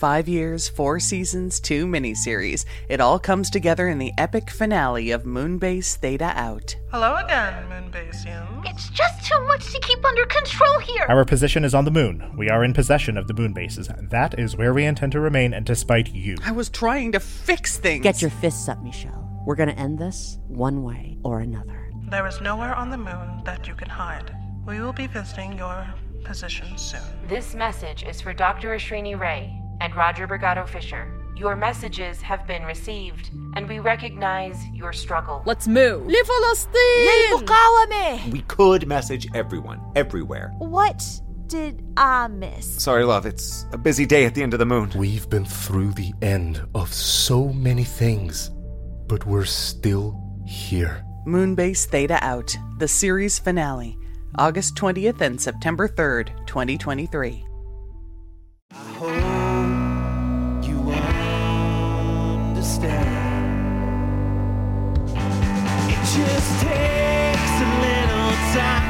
Five years, four seasons, two miniseries. It all comes together in the epic finale of Moonbase Theta Out. Hello again, Moonbasians. It's just too much to keep under control here. Our position is on the moon. We are in possession of the moon bases. That is where we intend to remain, and despite you. I was trying to fix things. Get your fists up, Michelle. We're gonna end this one way or another. There is nowhere on the moon that you can hide. We will be visiting your position soon. This message is for Dr. Ashrini Ray and Roger Brigado Fisher. Your messages have been received, and we recognize your struggle. Let's move. We could message everyone, everywhere. What did I miss? Sorry, love, it's a busy day at the end of the moon. We've been through the end of so many things, but we're still here. Moonbase Theta Out, the series finale, August 20th and September 3rd, 2023. understand. It just takes a little time.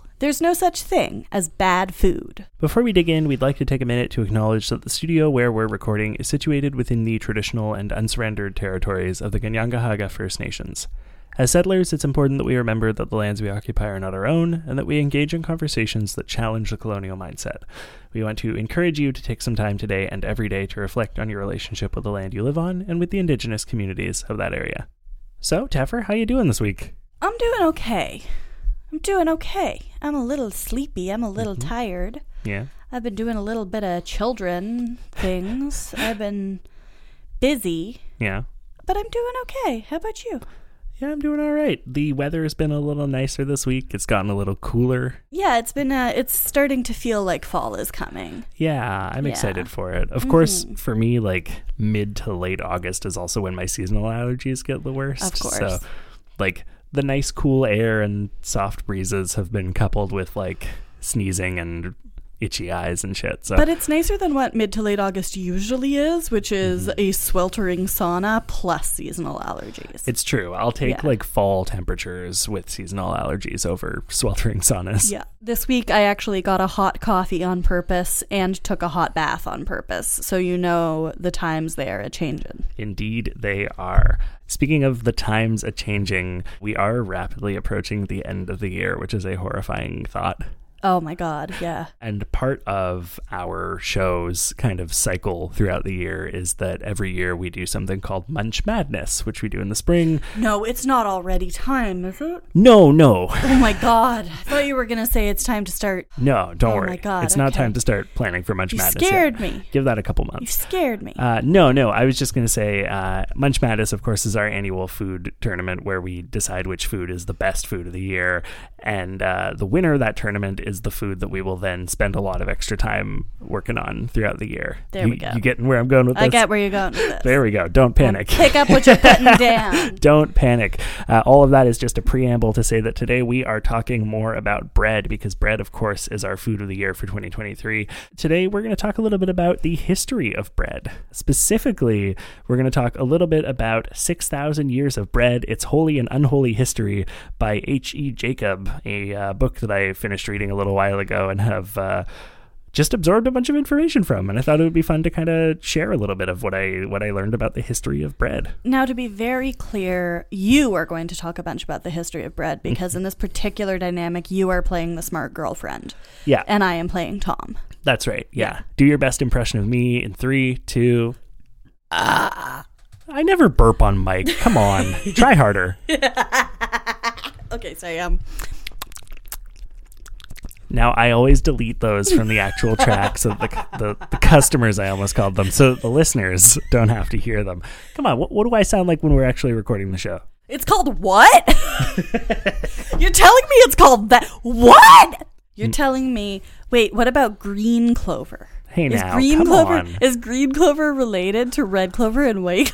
there's no such thing as bad food. Before we dig in, we'd like to take a minute to acknowledge that the studio where we're recording is situated within the traditional and unsurrendered territories of the Kanien'kehá:ka First Nations. As settlers, it's important that we remember that the lands we occupy are not our own, and that we engage in conversations that challenge the colonial mindset. We want to encourage you to take some time today and every day to reflect on your relationship with the land you live on and with the indigenous communities of that area. So, Teffer, how you doing this week? I'm doing okay. I'm doing okay. I'm a little sleepy. I'm a little tired. Yeah. I've been doing a little bit of children things. I've been busy, Yeah. but I'm doing okay. How about you? Yeah, I'm doing all right. The weather has been a little nicer this week. It's gotten a little cooler. Yeah, it's been uh it's starting to feel like fall is coming. Yeah, I'm Yeah. excited for it. Of course, for me, like mid to late August is also when my seasonal allergies get the worst. Of course. So, like, the nice cool air and soft breezes have been coupled with like sneezing and itchy eyes and shit. So, But it's nicer than what mid to late August usually is, which is Mm-hmm. a sweltering sauna plus seasonal allergies. it's true. I'll take Yeah. like fall temperatures with seasonal allergies over sweltering saunas. yeah. This week I actually got a hot coffee on purpose and took a hot bath on purpose. So you know the times they are a changing. Indeed, they are. Speaking of the times a changing, we are rapidly approaching the end of the year, which is a horrifying thought. Oh my god, yeah. And part of our show's kind of cycle throughout the year is that every year we do something called Munch Madness, which we do in the spring. No, it's not already time, is it? No, no, Oh my god. I thought you were going to say it's time to start. no, don't Oh worry. my God, it's not time to start planning for Munch You Madness. yet. scared me. Give that a couple months. You scared me. Uh, no, no. I was just going to say, uh, Munch Madness, of course, is our annual food tournament where we decide which food is the best food of the year, and uh, the winner of that tournament is the food that we will then spend a lot of extra time working on throughout the year. There you, we go. You getting where I'm going with this? I get where you're going with this. There we go. Don't panic. Pick up what you're putting down. Don't panic. Uh, all of that is just a preamble to say that today we are talking more about bread because bread, of course, is our food of the year for 2023. Today we're going to talk a little bit about the history of bread. Specifically, we're going to talk a little bit about 6,000 Years of Bread, Its Holy and Unholy History by H.E. Jacob, a uh, book that I finished reading a little while ago and have. Uh, just absorbed a bunch of information from and I thought it would be fun to kind of share a little bit of what I what I learned about the history of bread. Now, to be very clear, you are going to talk a bunch about the history of bread because in this particular dynamic, you are playing the smart girlfriend. Yeah. And I am playing Tom. That's right. Yeah. Do your best impression of me in three, two. Ah. I never burp on mic. Come on. Try harder. Okay, so um, Now I always delete those from the actual tracks so the, the the customers. I almost called them, so the listeners don't have to hear them. Come on, what, what do I sound like when we're actually recording the show? it's called what? You're telling me it's called that? What? You're telling me? Wait, what about green clover? Hey is now, green clover on. is green clover related to red clover and white?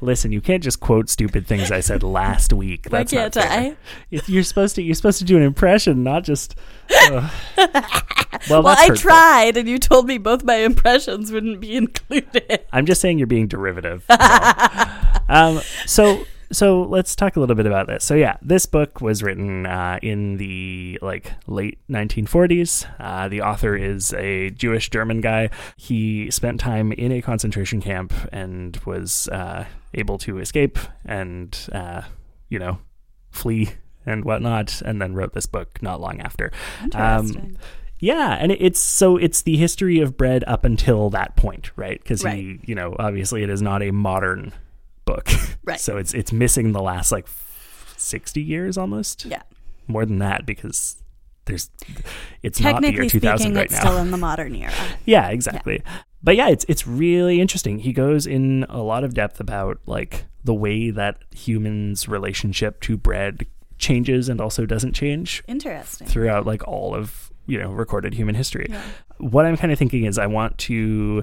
Listen, you can't just quote stupid things I said last week. Why That's not can't. I? If You're supposed to. You're supposed to do an impression, not just. Ugh. well, well, I tried, and you told me both my impressions wouldn't be included. I'm just saying you're being derivative. all. um, so so let's talk a little bit about this. So yeah, this book was written uh, in the like late 1940s. Uh, the author is a Jewish German guy. He spent time in a concentration camp and was uh, able to escape and uh, you know flee and whatnot, and then wrote this book not long after. Um, yeah, and it's so it's the history of bread up until that point, right? Because he, you know, obviously it is not a modern book, Right. So it's it's missing the last like sixty years almost, Yeah. more than that because there's it's not the year Technically two thousand speaking, right it's now. still in the modern era. yeah, exactly. But yeah, it's it's really interesting. He goes in a lot of depth about like the way that humans' relationship to bread changes and also doesn't change Interesting. throughout like all of you know recorded human history. What I'm kind of thinking is I want to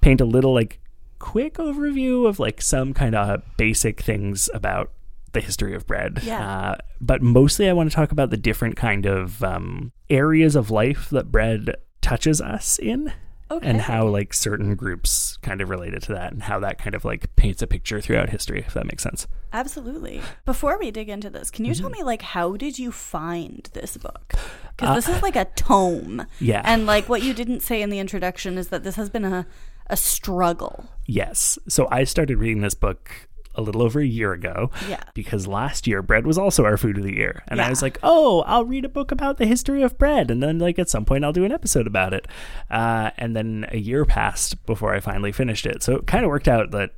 paint a little like quick overview of like some kind of basic things about the history of bread. Yeah. Uh, but mostly I want to talk about the different kind of um, areas of life that bread touches us in. Okay. And how like certain groups kind of related to that, and how that kind of like paints a picture throughout history, if that makes sense. Absolutely. Before we dig into this, can you Mm-hmm. tell me like how did you find this book? Because this is like a tome. Uh, Yeah. And like what you didn't say in the introduction is that this has been a a struggle. Yes. So I started reading this book a little over a year ago. Yeah. Because last year bread was also our food of the year. And I was like, oh, I'll read a book about the history of bread. And then, like, at some point, I'll do an episode about it. Uh, and then a year passed before I finally finished it. So it kind of worked out that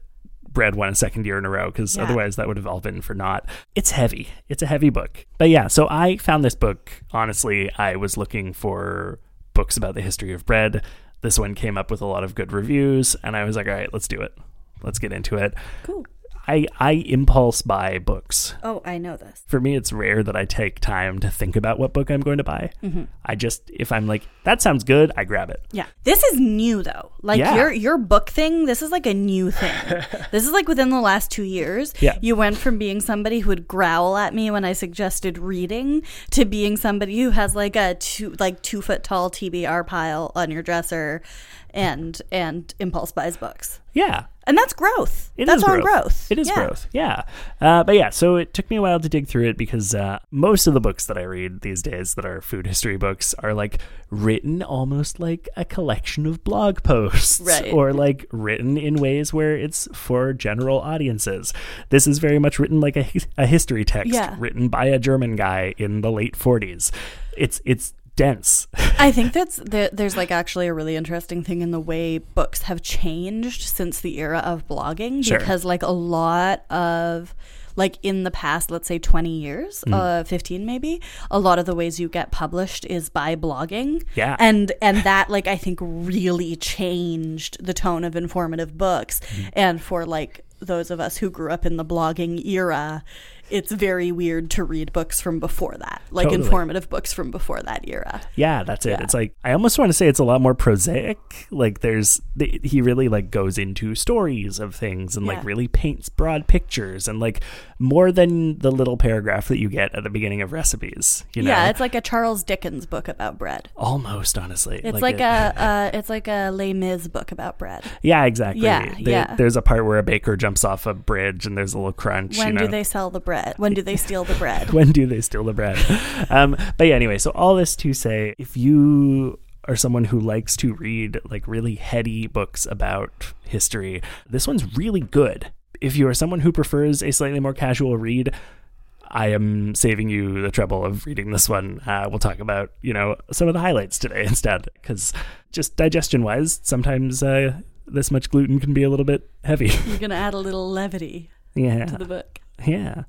bread won a second year in a row because Yeah. otherwise that would have all been for naught. It's heavy. It's a heavy book. But yeah, so I found this book. Honestly, I was looking for books about the history of bread. This one came up with a lot of good reviews, and I was like, all right, let's do it. Let's get into it. Cool. I, I impulse buy books. Oh, I know this. For me, it's rare that I take time to think about what book I'm going to buy. Mm-hmm. I just, if I'm like, that sounds good, I grab it. Yeah. This is new though. Like Yeah. your your book thing, this is like a new thing. this is like within the last 2 years. Yeah. You went from being somebody who would growl at me when I suggested reading to being somebody who has like a two like 2 foot tall TBR pile on your dresser and and impulse buys books. Yeah. And that's growth. It that's is on growth. It is Yeah. growth. Yeah. Uh, but yeah, so it took me a while to dig through it because uh, most of the books that I read these days that are food history books are like written almost like a collection of blog posts Right. or like written in ways where it's for general audiences. This is very much written like a, a history text Yeah. written by a German guy in the late 40s. It's it's dense. I think that's there, there's like actually a really interesting thing in the way books have changed since the era of blogging Sure. because like a lot of like in the past let's say 20 years Mm. uh 15 maybe a lot of the ways you get published is by blogging Yeah. and and that like i think really changed the tone of informative books Mm. and for like those of us who grew up in the blogging era it's very weird to read books from before that like Totally. informative books from before that era Yeah, that's it. Yeah. It's like I almost want to say it's a lot more prosaic. Like there's th- he really like goes into stories of things and Yeah. like really paints broad pictures and like more than the little paragraph that you get at the beginning of recipes. You know, Yeah, it's like a Charles Dickens book about bread. almost honestly. It's like, it- a uh, it's like a Les Mis book about bread. yeah, exactly. Yeah, There- yeah. There's a part where a baker jumps off a bridge and there's a little crunch. When you know? do they sell the bread? When do they steal the bread? when do they steal the bread? um, but yeah, anyway, so all this to say, if you are someone who likes to read like really heady books about history, this one's really good. If you are someone who prefers a slightly more casual read, I am saving you the trouble of reading this one. Uh, we'll talk about, you know, some of the highlights today instead, because just digestion wise, sometimes uh, this much gluten can be a little bit heavy. You're gonna add a little levity yeah. to the book. Yeah.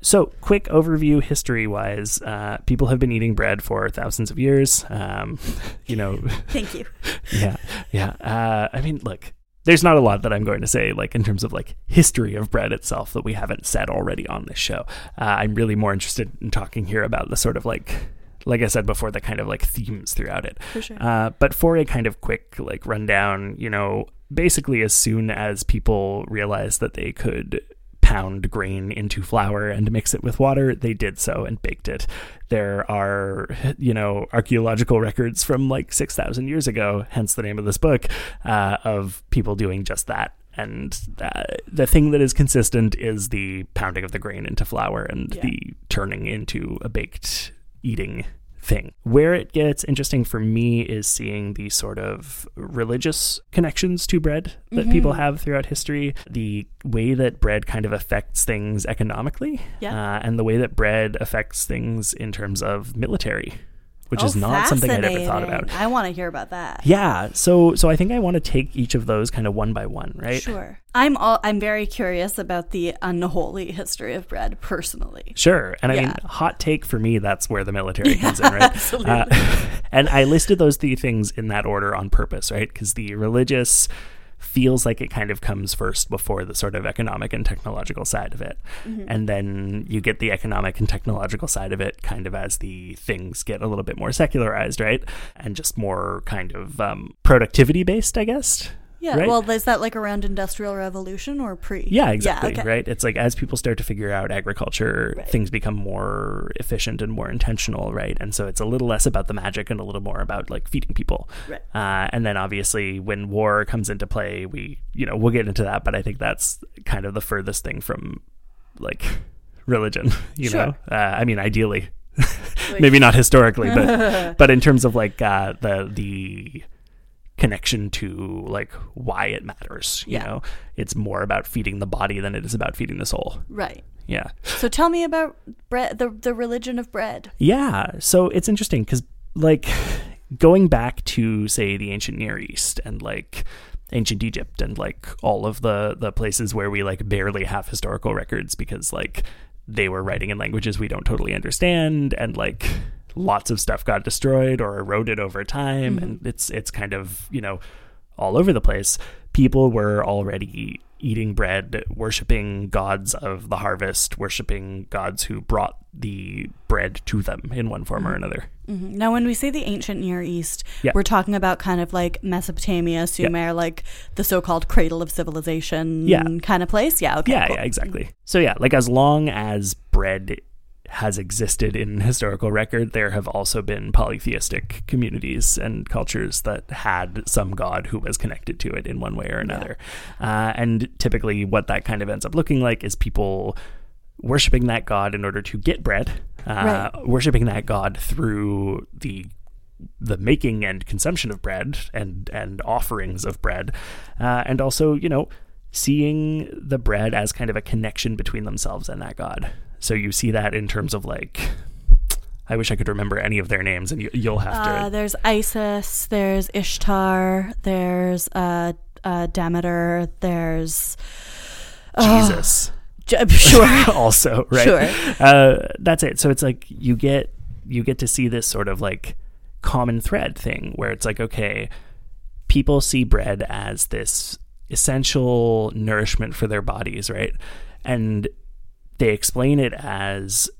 So, quick overview history wise, uh, people have been eating bread for thousands of years. Um, you know, Thank you. yeah, yeah. Uh, I mean, look, there's not a lot that I'm going to say, like in terms of like history of bread itself, that we haven't said already on this show. Uh, I'm really more interested in talking here about the sort of like, like I said before, the kind of like themes throughout it. For sure. Uh, but for a kind of quick like rundown, you know, basically as soon as people realized that they could pound grain into flour and mix it with water, they did so and baked it. There are, you know, archaeological records from like 6,000 years ago, hence the name of this book, uh, of people doing just that. And uh, the thing that is consistent is the pounding of the grain into flour and Yeah. the turning into a baked eating thing. Where it gets interesting for me is seeing the sort of religious connections to bread that people have throughout history, the way that bread kind of affects things economically, Yeah. uh, and the way that bread affects things in terms of military, which Oh, is not something I'd ever thought about. I want to hear about that. Yeah, so so I think I want to take each of those kind of one by one, right? Sure. I'm all, I'm very curious about the unholy history of bread personally. Sure. And I mean, hot take for me, that's where the military comes in, right? absolutely. Uh, and I listed those three things in that order on purpose, right? Because the religious feels like it kind of comes first before the sort of economic and technological side of it. Mm-hmm. And then you get the economic and technological side of it kind of as the things get a little bit more secularized, right? And just more kind of um, productivity based, I guess. Yeah. right? Well, is that like around industrial revolution or pre? Yeah, exactly. okay. Right. It's like as people start to figure out agriculture, Right. things become more efficient and more intentional, right? And so it's a little less about the magic and a little more about like feeding people. Right. Uh, and then obviously when war comes into play, we you know we'll get into that, but I think that's kind of the furthest thing from like religion. You Sure. know, uh, I mean, ideally, maybe not historically, but but in terms of like uh, the the connection to like why it matters you Yeah. know it's more about feeding the body than it is about feeding the soul Right. yeah So tell me about bread, the the religion of bread. yeah so it's interesting because like going back to say the ancient near east and like ancient egypt and like all of the the places where we like barely have historical records because like they were writing in languages we don't totally understand and like lots of stuff got destroyed or eroded over time and it's it's kind of you know all over the place people were already eating bread worshiping gods of the harvest worshiping gods who brought the bread to them in one form or another Mhm. Now, when we say the ancient Near East, Yeah. we're talking about kind of like Mesopotamia, Sumer, like the so-called cradle of civilization, Yeah. kind of place. Yeah. Okay. yeah, cool. yeah, exactly. So yeah, like as long as bread has existed in historical record, there have also been polytheistic communities and cultures that had some god who was connected to it in one way or another. Uh, and typically, what that kind of ends up looking like is people worshiping that god in order to get bread, uh, worshiping that god through the the making and consumption of bread and and offerings of bread, uh, and also you know seeing the bread as kind of a connection between themselves and that god. So you see that in terms of like, I wish I could remember any of their names, and you, you'll have to. Uh, there's Isis. There's Ishtar. There's uh, uh, Demeter. There's Jesus. J- sure. also, right? Sure. Uh, that's it. So it's like you get you get to see this sort of like common thread thing where it's like, okay, people see bread as this essential nourishment for their bodies, right? And they explain it as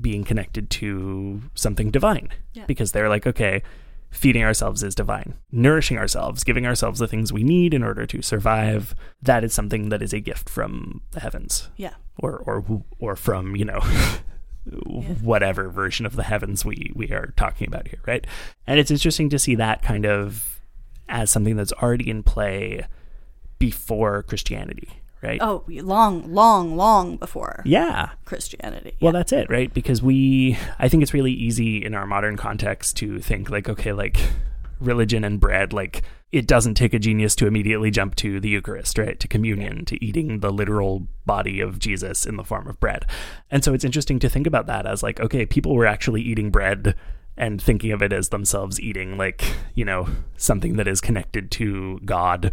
being connected to something divine. Because they're like, okay, feeding ourselves is divine. Nourishing ourselves, giving ourselves the things we need in order to survive, that is something that is a gift from the heavens. Yeah. or or or from you know whatever version of the heavens we we are talking about here right? And it's interesting to see that kind of as something that's already in play before christianity right? Oh, long, long, long before yeah. Christianity. well that's it right? Because we i think it's really easy in our modern context to think like okay like religion and bread like it doesn't take a genius to immediately jump to the eucharist right? To communion to eating the literal body of jesus in the form of bread. And so it's interesting to think about that as like okay people were actually eating bread and thinking of it as themselves eating like you know something that is connected to god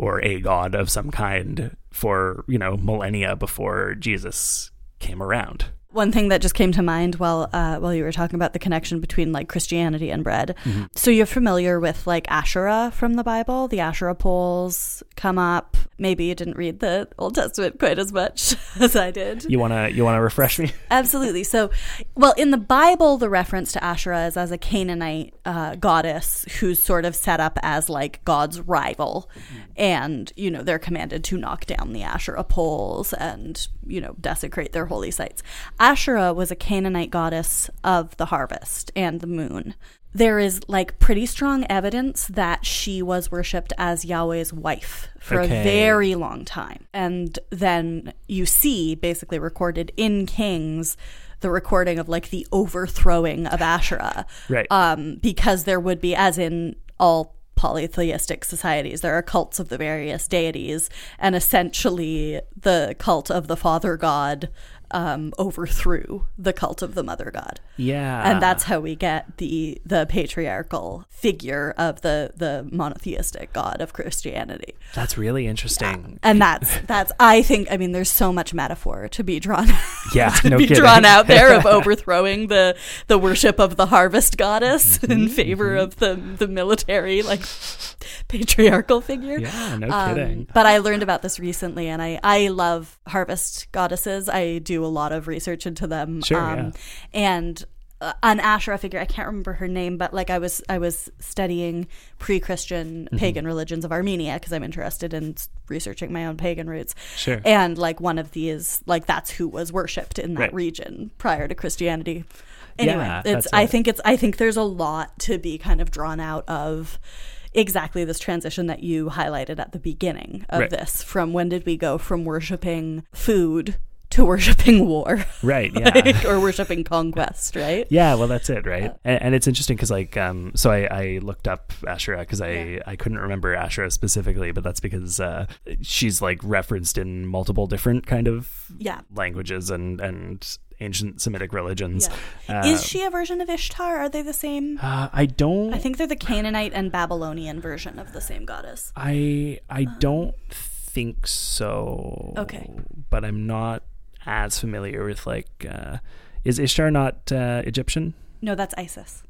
or a god of some kind for, you know, millennia before Jesus came around. One thing that just came to mind while uh, while you were talking about the connection between like Christianity and bread. Mm-hmm. So you're familiar with like Asherah from the Bible? The Asherah poles come up. Maybe you didn't read the Old Testament quite as much as I did. You wanna you wanna refresh me? Absolutely. So, well, in the Bible, the reference to Asherah is as a Canaanite uh, goddess who's sort of set up as like God's rival. And, you know, they're commanded to knock down the Asherah poles and, you know, desecrate their holy sites. Asherah was a Canaanite goddess of the harvest and the moon. There is like pretty strong evidence that she was worshipped as Yahweh's wife for Okay. a very long time. And then you see basically recorded in Kings the recording of like the overthrowing of Asherah. Right. Um, because there would be, as in all polytheistic societies, there are cults of the various deities, and essentially the cult of the father god um, overthrew the cult of the mother god Yeah. and that's how we get the the patriarchal figure of the the monotheistic god of Christianity. That's really interesting. And that's that's I think I mean there's so much metaphor to be drawn Yeah, to no be kidding. drawn out there of overthrowing the the worship of the harvest goddess Mm-hmm, in favor of the the military like patriarchal figure. Yeah, no Um, kidding. But I learned about this recently, and I I love harvest goddesses. I do a lot of research into them. Um, yeah. And uh, an Asherah figure, I can't remember her name, but like I was I was studying pre-Christian Mm-hmm. pagan religions of Armenia because I'm interested in researching my own pagan roots. Sure. And like one of these, like that's who was worshipped in that Right. region prior to Christianity. Anyway, Yeah, it's I it. think it's I think there's a lot to be kind of drawn out of exactly this transition that you highlighted at the beginning of Right. this from when did we go from worshiping food to worshiping war Right, yeah. Like, or worshiping conquest right Yeah, well, that's it, right? And, and it's interesting because, like, um, so I, I looked up Asherah because I, I couldn't remember Asherah specifically, but that's because uh, she's like referenced in multiple different kind of Yeah. languages and and ancient Semitic religions. Yeah. Uh, is she a version of Ishtar are they the same Uh, I don't. I think they're the Canaanite and Babylonian version of the same goddess I I don't think so. Okay. but I'm not as familiar with like. Uh, is Ishtar not uh, Egyptian? no that's Isis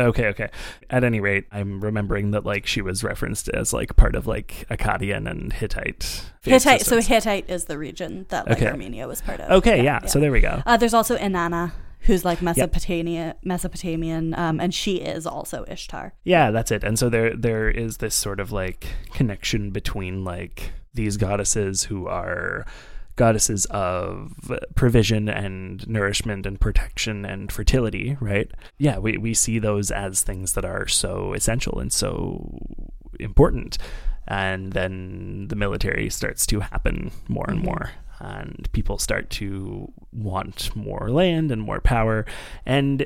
Okay, okay. At any rate, I'm remembering that like she was referenced as like part of like Akkadian and Hittite. Hittite so. Hittite is the region that like Okay. Armenia was part of Okay, yeah, so there we go. Uh, there's also Inanna, who's like Mesopotamia, Mesopotamian, um, and she is also Ishtar. Yeah, that's it. And so there there is this sort of like connection between like these goddesses who are goddesses of provision and nourishment and protection and fertility, right? Yeah, we we see those as things that are so essential and so important. And then the military starts to happen more and mm-hmm. more and people start to want more land and more power and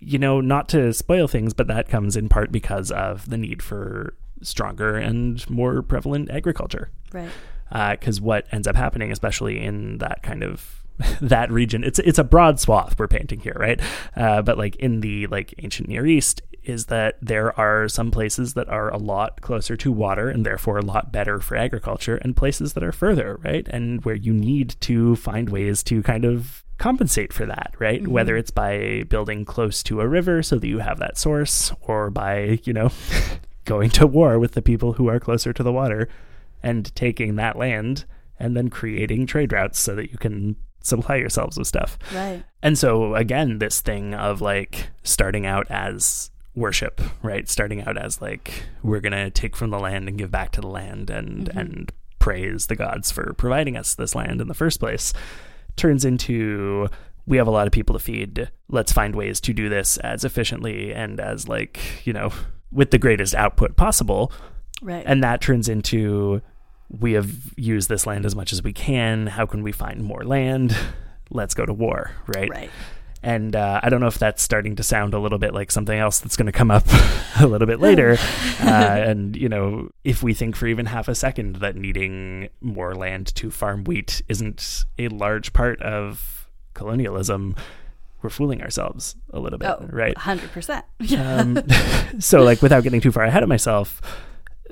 you know, not to spoil things, but that comes in part because of the need for stronger and more prevalent agriculture. Right. Because what ends up happening, especially in that kind of that region, it's it's a broad swath we're painting here, right? Uh, but like in the like ancient Near East, is that there are some places that are a lot closer to water and therefore a lot better for agriculture, and places that are further, right? And where you need to find ways to kind of compensate for that, right? Mhm. Whether it's by building close to a river so that you have that source, or by, you know, going to war with the people who are closer to the water and taking that land and then creating trade routes so that you can supply yourselves with stuff. Right. And so again, this thing of like starting out as worship, right? Starting out as like we're gonna take from the land and give back to the land and Mhm. and praise the gods for providing us this land in the first place turns into we have a lot of people to feed. Let's find ways to do this as efficiently and as like, you know, with the greatest output possible. Right. And that turns into we have used this land as much as we can. How can we find more land? Let's go to war, right? Right. And uh, I don't know if that's starting to sound a little bit like something else that's going to come up a little bit later. uh, and, you know, if we think for even half a second that needing more land to farm wheat isn't a large part of colonialism, we're fooling ourselves a little bit, Oh, right? 100%. um, so, like, without getting too far ahead of myself,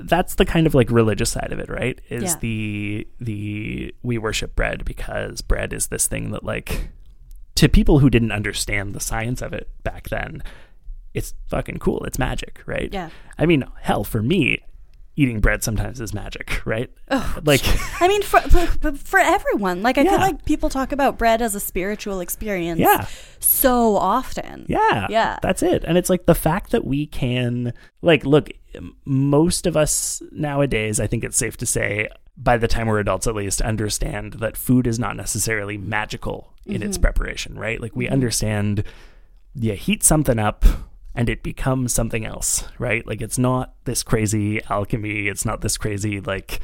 that's the kind of like religious side of it, right? Is Yeah. the the we worship bread because bread is this thing that like to people who didn't understand the science of it back then, it's fucking cool. It's magic, right? Yeah. I mean, hell, for me, eating bread sometimes is magic, right? like I mean, for, for for everyone, like I feel like people talk about bread as a spiritual experience. Yeah. So often. Yeah. Yeah. That's it. And it's like the fact that we can, like, look, most of us nowadays, I think it's safe to say, by the time we're adults at least, understand that food is not necessarily magical in its Mhm. preparation, right? Like, we understand you heat something up and it becomes something else, right? Like, it's not this crazy alchemy. It's not this crazy, like,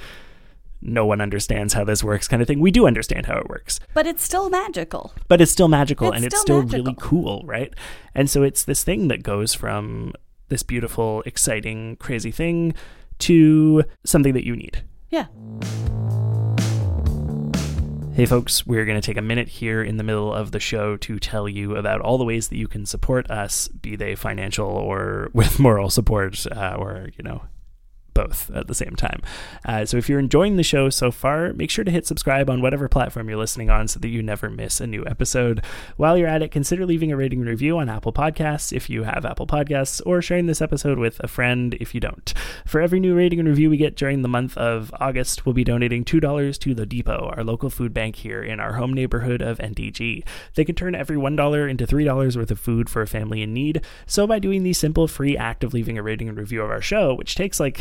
no one understands how this works kind of thing. We do understand how it works But it's still magical. but it's still magical It's and it's still still really cool, right? And so it's this thing that goes from this beautiful, exciting, crazy thing to something that you need. Yeah. Hey, folks, we're going to take a minute here in the middle of the show to tell you about all the ways that you can support us, be they financial or with moral support, uh, or, you know, both at the same time. Uh, so if you're enjoying the show so far, make sure to hit subscribe on whatever platform you're listening on so that you never miss a new episode. While you're at it, consider leaving a rating and review on Apple Podcasts if you have Apple Podcasts, or sharing this episode with a friend if you don't. For every new rating and review we get during the month of August, we'll be donating $2 to The Depot, our local food bank here in our home neighborhood of NDG. They can turn every $1 into $3 worth of food for a family in need. So by doing the simple free act of leaving a rating and review of our show, which takes like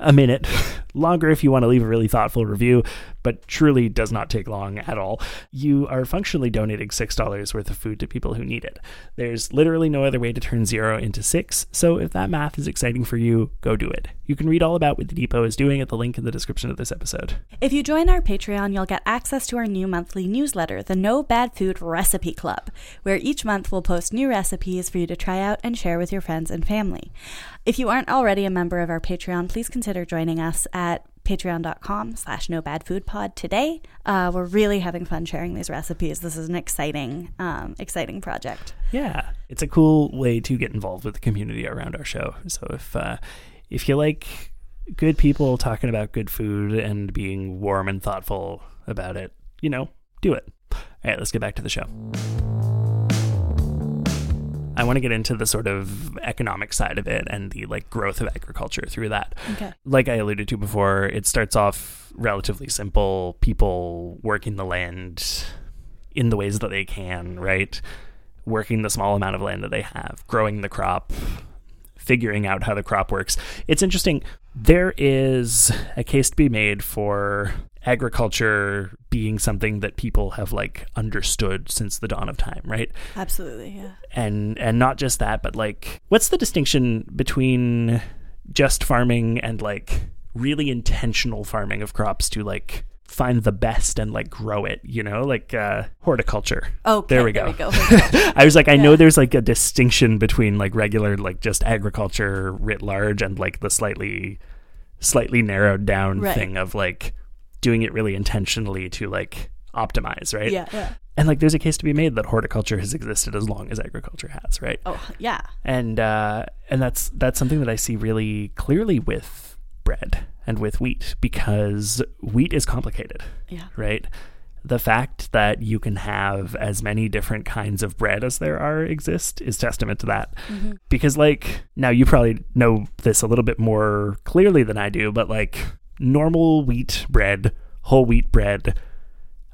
a minute, longer if you want to leave a really thoughtful review, but truly does not take long at all. You are functionally donating $6 worth of food to people who need it. There's literally no other way to turn zero into six, so if that math is exciting for you, go do it. You can read all about what the Depot is doing at the link in the description of this episode. If you join our Patreon, you'll get access to our new monthly newsletter, the No Bad Food Recipe Club, where each month we'll post new recipes for you to try out and share with your friends and family. If you aren't already a member of our Patreon, please consider joining us at patreon.com slash no bad food pod today uh, we're really having fun sharing these recipes this is an exciting um, exciting project Yeah, it's a cool way to get involved with the community around our show. So if uh, if you like good people talking about good food and being warm and thoughtful about it, you know, do it. All right, let's get back to the show. I want to get into the sort of economic side of it and the like growth of agriculture through that. Okay. Like I alluded to before, it starts off relatively simple, people working the land in the ways that they can, right? Working the small amount of land that they have, growing the crop, figuring out how the crop works. It's interesting. There is a case to be made for agriculture being something that people have like understood since the dawn of time, right? absolutely yeah. And and not just that but like what's the distinction between just farming and like really intentional farming of crops to like find the best and like grow it you know? Like uh horticulture. Okay, there we there go, we go, i was like i know there's like a distinction between like regular like just agriculture writ large and like the slightly slightly narrowed down Right. thing of like doing it really intentionally to like optimize right? Yeah yeah. And like there's a case to be made that horticulture has existed as long as agriculture has right? Oh yeah. And uh and that's that's something that i see really clearly with bread and with wheat because wheat is complicated Yeah. right? The fact that you can have as many different kinds of bread as there are exist is testament to that. Mhm. because like now you probably know this a little bit more clearly than i do but like normal wheat bread whole wheat bread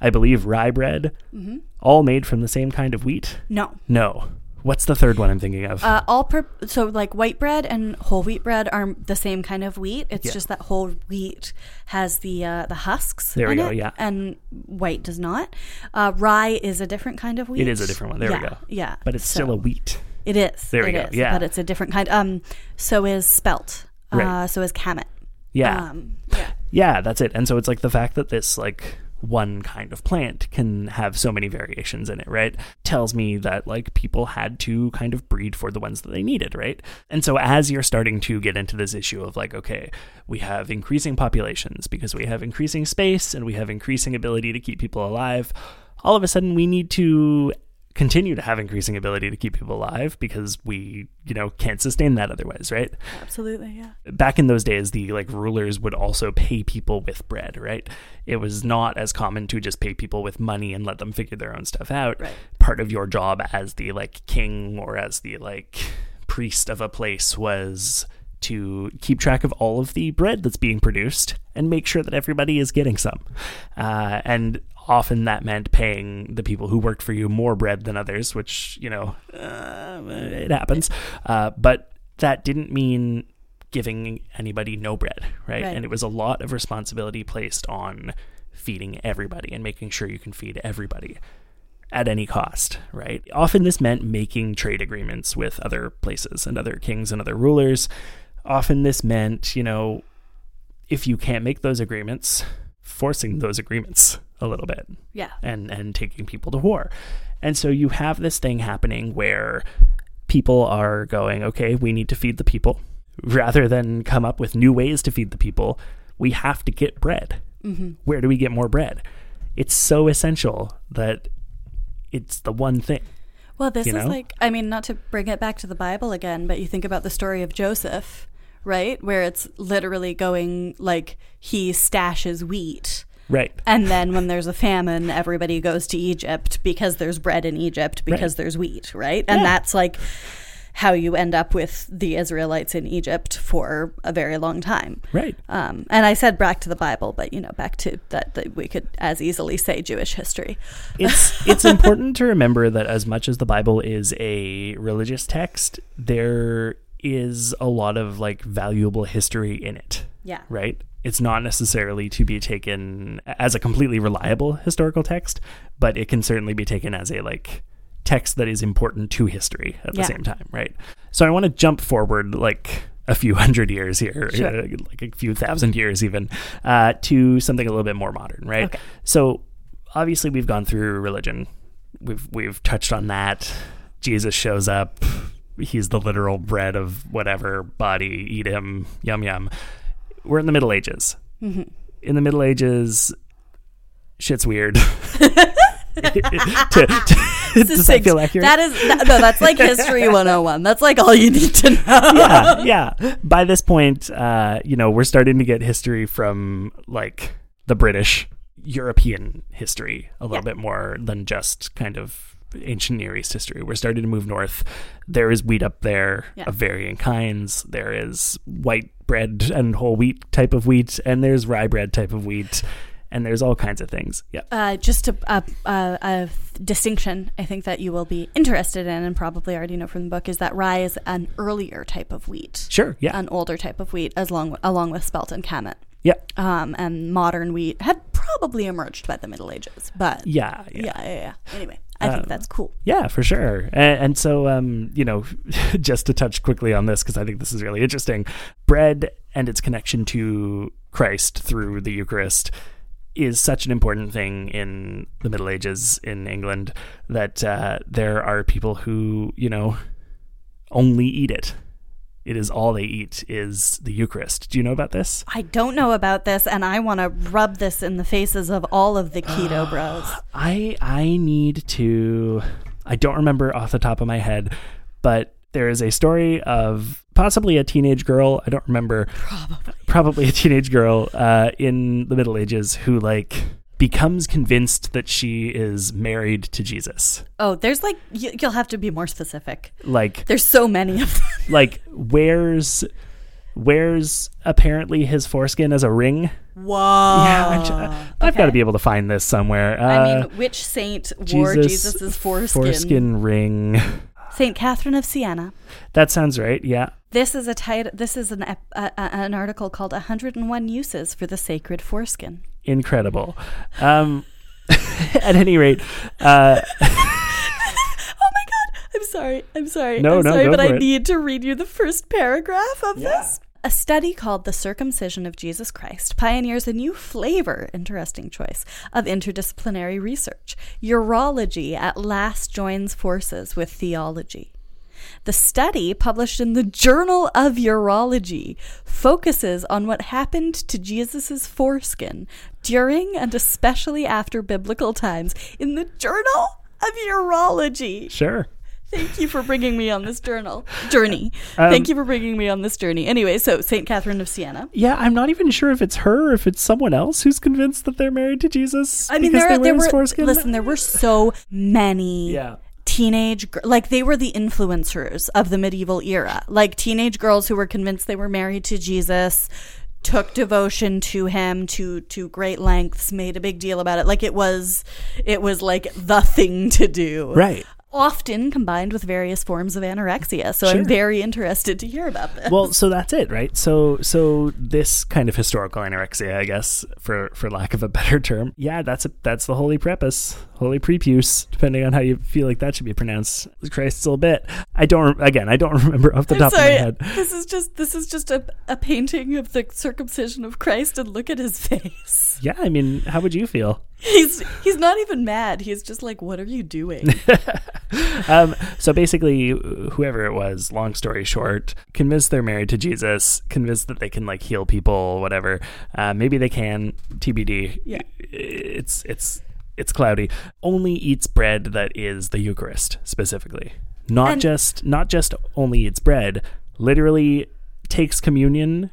i believe rye bread Mhm. all made from the same kind of wheat no no what's the third one i'm thinking of Uh, all per- so like white bread and whole wheat bread are the same kind of wheat. It's Yeah. just that whole wheat has the uh, the husks. There we go, it, yeah. and white does not. Uh, rye is a different kind of wheat. It is a different one. There yeah, we go. Yeah, But it's still a wheat. It is. There we it go, is, yeah. but it's a different kind. Um, so is spelt. Uh, Right. so is kamut. Yeah. Um, yeah. That's it. And so it's like the fact that this like one kind of plant can have so many variations in it, right? Tells me that like people had to kind of breed for the ones that they needed, right? And so as you're starting to get into this issue of like, okay, we have increasing populations because we have increasing space and we have increasing ability to keep people alive, all of a sudden we need to continue to have increasing ability to keep people alive because we, you know, can't sustain that otherwise, right? Absolutely, yeah. Back in those days, the like rulers would also pay people with bread, right? It was not as common to just pay people with money and let them figure their own stuff out. Right. Part of your job as the like king or as the like priest of a place was to keep track of all of the bread that's being produced and make sure that everybody is getting some. Uh, and often that meant paying the people who worked for you more bread than others, which, you know, uh, it happens. Uh, but that didn't mean giving anybody no bread, right? Right. And it was a lot of responsibility placed on feeding everybody and making sure you can feed everybody at any cost, right? Often this meant making trade agreements with other places and other kings and other rulers. Often this meant, you know, if you can't make those agreements, forcing those agreements a little bit Yeah. and and taking people to war. And so you have this thing happening where people are going, okay, we need to feed the people. Rather than come up with new ways to feed the people, we have to get bread. Mm-hmm. Where do we get more bread? It's so essential that it's the one thing. Well, this is know? like, I mean, not to bring it back to the Bible again, but you think about the story of Joseph, right? Where it's literally going like he stashes wheat. Right. And then when there's a famine, everybody goes to Egypt because there's bread in Egypt because Right. there's wheat, right? And Yeah. that's like how you end up with the Israelites in Egypt for a very long time. Right. Um, and I said back to the Bible, but you know, back to that, that we could as easily say Jewish history. it's it's important to remember that as much as the Bible is a religious text, there is a lot of like valuable history in it. Yeah. Right? It's not necessarily to be taken as a completely reliable historical text, but it can certainly be taken as a like text that is important to history at the Yeah. same time, right? So I want to jump forward like a few hundred years here, Sure. uh, like a few thousand years even, uh, to something a little bit more modern, right? Okay. So obviously we've gone through religion. We've we've touched on that. Jesus shows up. He's the literal bread of whatever body. Eat him. Yum yum. We're in the Middle Ages. Mhm. In the Middle Ages, shit's weird. To- to- does that feel accurate? That is no, that's like history 101. That's like all you need to know. yeah, yeah. By this point, uh, you know, we're starting to get history from like the British, European history a little Yeah. bit more than just kind of ancient Near East history. We're starting to move north. There is wheat up there Yeah. of varying kinds. There is white bread and whole wheat type of wheat, and there's rye bread type of wheat, and there's all kinds of things. Yeah. Uh, just a, a, a, a distinction I think that you will be interested in and probably already know from the book is that rye is an earlier type of wheat. Sure. Yeah. An older type of wheat, as long along with spelt and kamut. Yeah. Um, and modern wheat had probably emerged by the Middle Ages, but Yeah. Yeah. yeah, yeah, yeah. Anyway, I think Um, that's cool. Yeah, for sure. And, and so, um, you know, just to touch quickly on this, because I think this is really interesting bread and its connection to Christ through the Eucharist is such an important thing in the Middle Ages in England that uh, there are people who, you know, only eat it. It is all they eat is the Eucharist. Do you know about this? I don't know about this, and I want to rub this in the faces of all of the keto bros. I I need to I don't remember off the top of my head, but there is a story of possibly a teenage girl, I don't remember. Probably. Probably a teenage girl uh, in the Middle Ages who like becomes convinced that she is married to Jesus. Oh, there's like you, you'll have to be more specific. Like There's so many of them. like wears wears apparently his foreskin as a ring. Whoa. yeah, tr- I've got to be able to find this somewhere. Uh, I mean, which saint wore Jesus Jesus's foreskin? foreskin ring. Saint Catherine of Siena. That sounds right. Yeah. This is a title. This is an ep- uh, uh, an article called "101 Uses for the Sacred Foreskin." Incredible. Um, at any rate, uh, Oh my God! I'm sorry. I'm sorry. No, I'm no, sorry, but I it. need to read you the first paragraph of this. A study called The Circumcision of Jesus Christ pioneers a new flavor, interesting choice, of interdisciplinary research. Urology at last joins forces with theology. The study, published in the Journal of Urology, focuses on what happened to Jesus' foreskin during and especially after biblical times. In the journal? of urology. Sure. Thank you for bringing me on this journal journey. Um, Thank you for bringing me on this journey. Anyway, so Saint Catherine of Siena. Yeah, I'm not even sure if it's her or if it's someone else who's convinced that they're married to Jesus. I mean, because there there were foreskin. listen. There were so many. Yeah. Teenage, like they were the influencers of the medieval era. Like teenage girls who were convinced they were married to Jesus, took devotion to him to to great lengths, made a big deal about it. Like it was, it was like the thing to do. Right. Often combined with various forms of anorexia. So Sure. I'm very interested to hear about this. well, so that's it, right? So, so this kind of historical anorexia, I guess, for for lack of a better term, yeah, that's a, that's the holy prepuce, holy prepuce, depending on how you feel like that should be pronounced. Christ's a little bit. I don't. Again, I don't remember off the I'm top sorry. of my head. This is just this is just a, a painting of the circumcision of Christ, and look at his face. Yeah, I mean, how would you feel? He's he's not even mad. He's just like, "What are you doing?" um, so basically, whoever it was, long story short, convinced they're married to Jesus, convinced that they can like heal people, whatever. Uh, maybe they can. TBD. Yeah. It's it's it's cloudy. Only eats bread that is the Eucharist specifically. Not And- just not just only eats bread. Literally takes communion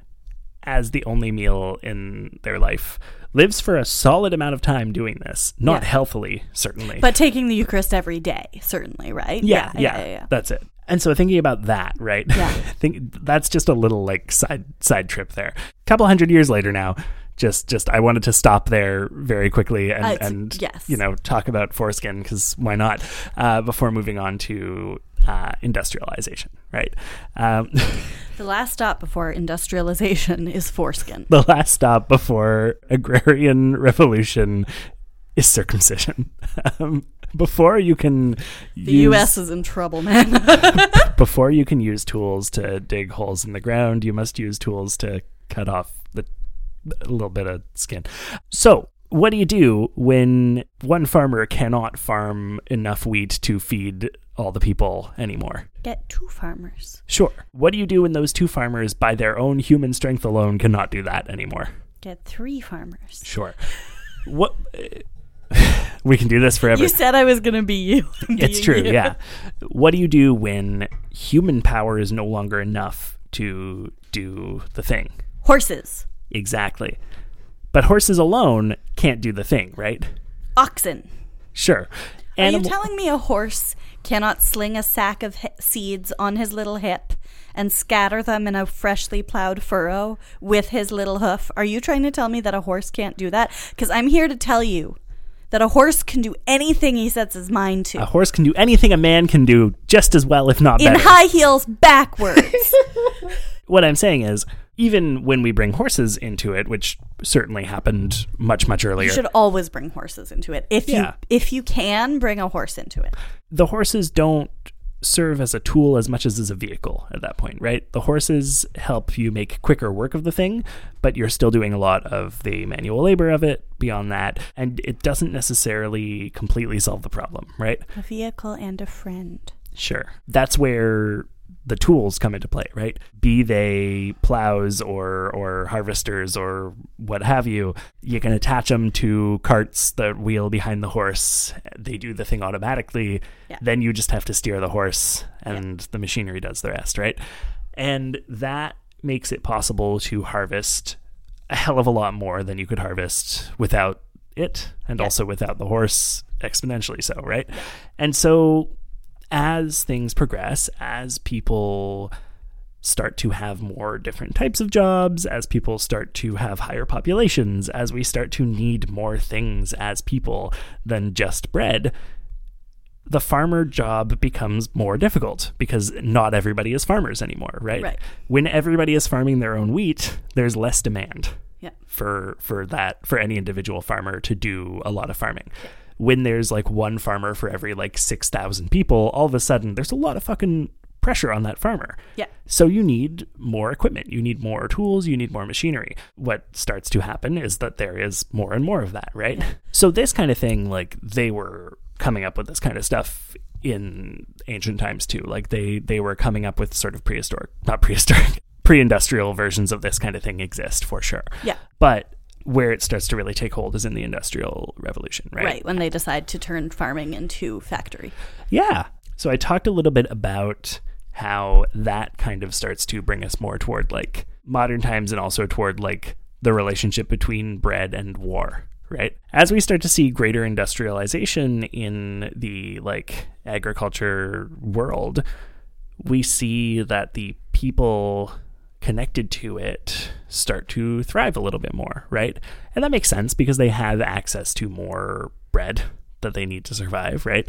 as the only meal in their life. Lives for a solid amount of time doing this. Not Yeah. healthily, certainly. but taking the Eucharist every day, certainly, right? Yeah, yeah, Yeah. That's it. And so thinking about that, right? Yeah. think that's just a little like side side trip there. A couple hundred years later now, just just I wanted to stop there very quickly and Uh, and yes. you know talk about foreskin because why not? Uh, before moving on to uh, industrialization, right? Um, The last stop before industrialization is foreskin. the last stop before agrarian revolution is circumcision. Um, before you can The use, U.S. is in trouble, man. before you can use tools to dig holes in the ground, you must use tools to cut off the a little bit of skin. So, what do you do when one farmer cannot farm enough wheat to feed all the people anymore? Get two farmers. Sure. What do you do when those two farmers, by their own human strength alone, cannot do that anymore? Get three farmers. Sure. What we can do this forever. You said I was going to be you. It's true, you. yeah. What do you do when human power is no longer enough to do the thing? Horses, Exactly. But horses alone can't do the thing, right? oxen. Sure. Are you telling me a horse cannot sling a sack of hi- seeds on his little hip and scatter them in a freshly plowed furrow with his little hoof? Are you trying to tell me that a horse can't do that? Because I'm here to tell you that a horse can do anything he sets his mind to. a horse can do anything a man can do just as well, if not in high heels backwards. what I'm saying is, even when we bring horses into it, which certainly happened much, much earlier, you should always bring horses into it. If Yeah. you if you can, bring a horse into it. the horses don't serve as a tool as much as as a vehicle at that point, right? The horses help you make quicker work of the thing, but you're still doing a lot of the manual labor of it beyond that, and it doesn't necessarily completely solve the problem, right? A vehicle and a friend. Sure. That's where the tools come into play, right? Be they plows or or harvesters or what have you. You can attach them to carts that wheel behind the horse. They do the thing automatically. Yeah. Then you just have to steer the horse and the machinery does the rest, right? And that makes it possible to harvest a hell of a lot more than you could harvest without it and also without the horse exponentially so, right? And so as things progress, as people start to have more different types of jobs, as people start to have higher populations, as we start to need more things as people than just bread, the farmer job becomes more difficult because not everybody is farmers anymore, right? Right. When everybody is farming their own wheat, there's less demand Yeah. for for that for any individual farmer to do a lot of farming. When there's like one farmer for every like 6,000 people, all of a sudden there's a lot of fucking pressure on that farmer. Yeah. So you need more equipment, you need more tools, you need more machinery. What starts to happen is that there is more and more of that, right? So this kind of thing like they were coming up with this kind of stuff in ancient times too. Like they they were coming up with sort of prehistoric, not prehistoric, pre-industrial versions of this kind of thing exist for sure. Yeah. But where it starts to really take hold is in the Industrial Revolution, right? Right, when they decide to turn farming into factory. Yeah. So I talked a little bit about how that kind of starts to bring us more toward like modern times and also toward like the relationship between bread and war, right? As we start to see greater industrialization in the like agriculture world, we see that the people connected to it start to thrive a little bit more, right? And that makes sense because they have access to more bread that they need to survive, right?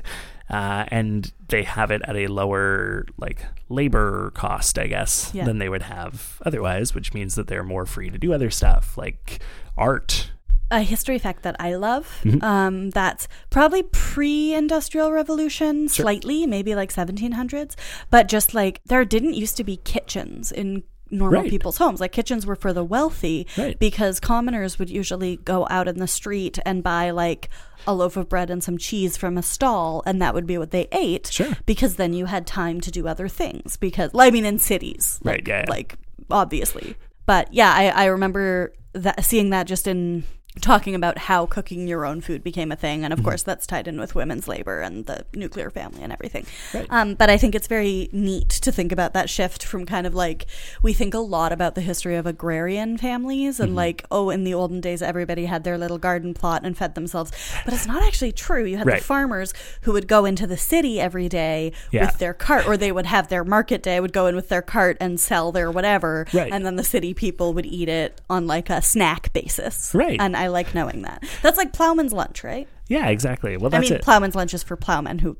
Uh, and they have it at a lower like labor cost, I guess, Yeah. than they would have otherwise, which means that they're more free to do other stuff like art. A history fact that I love Mhm. um, that's probably pre industrial revolution, slightly, maybe like 1700s, but just like there didn't used to be kitchens in normal Right. people's homes. Like kitchens were for the wealthy Right. because commoners would usually go out in the street and buy like a loaf of bread and some cheese from a stall, and that would be what they ate. Sure. Because then you had time to do other things. Because, I mean, in cities, Right, like, yeah, yeah. like obviously. But yeah, I, I remember that seeing that just in talking about how cooking your own food became a thing, and of Mm-hmm. course that's tied in with women's labor and the nuclear family and everything. Right. Um, but I think it's very neat to think about that shift from kind of like we think a lot about the history of agrarian families and Mm-hmm. like oh in the olden days everybody had their little garden plot and fed themselves, but it's not actually true. You had Right. the farmers who would go into the city every day Yeah. with their cart, or they would have their market day, would go in with their cart and sell their whatever, Right. and then the city people would eat it on like a snack basis. Right. And I like knowing that. That's like plowman's lunch, right? Yeah, exactly. Well, that's I that's mean, it. plowman's lunch is for plowmen who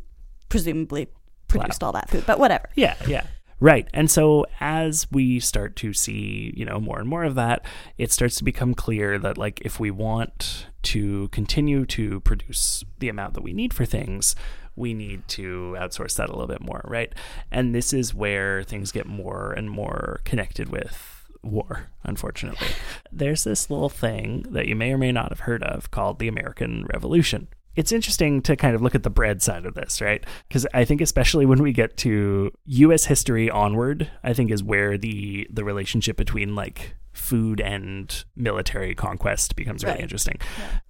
presumably produced all that food, but whatever. Yeah, yeah. Right. And so as we start to see, you know, more and more of that, it starts to become clear that like if we want to continue to produce the amount that we need for things, we need to outsource that a little bit more, right? And this is where things get more and more connected with war, unfortunately. There's this little thing that you may or may not have heard of called the American Revolution. It's interesting to kind of look at the bread side of this, right? Because I think especially when we get to US history onward, I think is where the the relationship between like food and military conquest becomes really Right. interesting.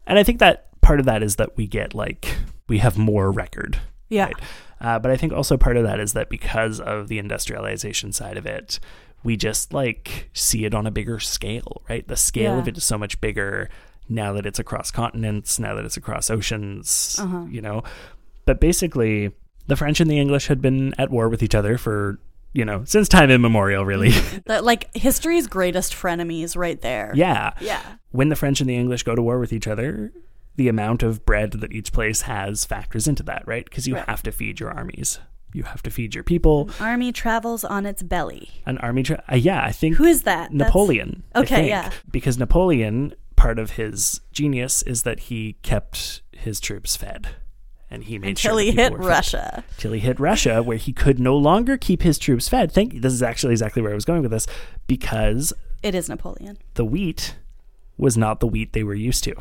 And I think that part of that is that we get like we have more record. Yeah. right? Uh, but I think also part of that is that because of the industrialization side of it, we just like see it on a bigger scale, right? The scale of it is so much bigger now that it's across continents, now that it's across oceans, Uh-huh. you know. But basically, the French and the English had been at war with each other for, you know, since time immemorial, really. That, like history's greatest frenemies right there. yeah. Yeah. When the French and the English go to war with each other, the amount of bread that each place has factors into that, right? Because you Right. have to feed your armies. You have to feed your people. Army travels on its belly. An army, tra- uh, yeah, I think Who is that? That's- Napoleon. I Okay, yeah. Because Napoleon, part of his genius is that he kept his troops fed, and he made Until sure he hit. Russia. Till he hit Russia, where he could no longer keep his troops fed. Thank. you. This is actually exactly where I was going with this, because It is Napoleon. the wheat was not the wheat they were used to.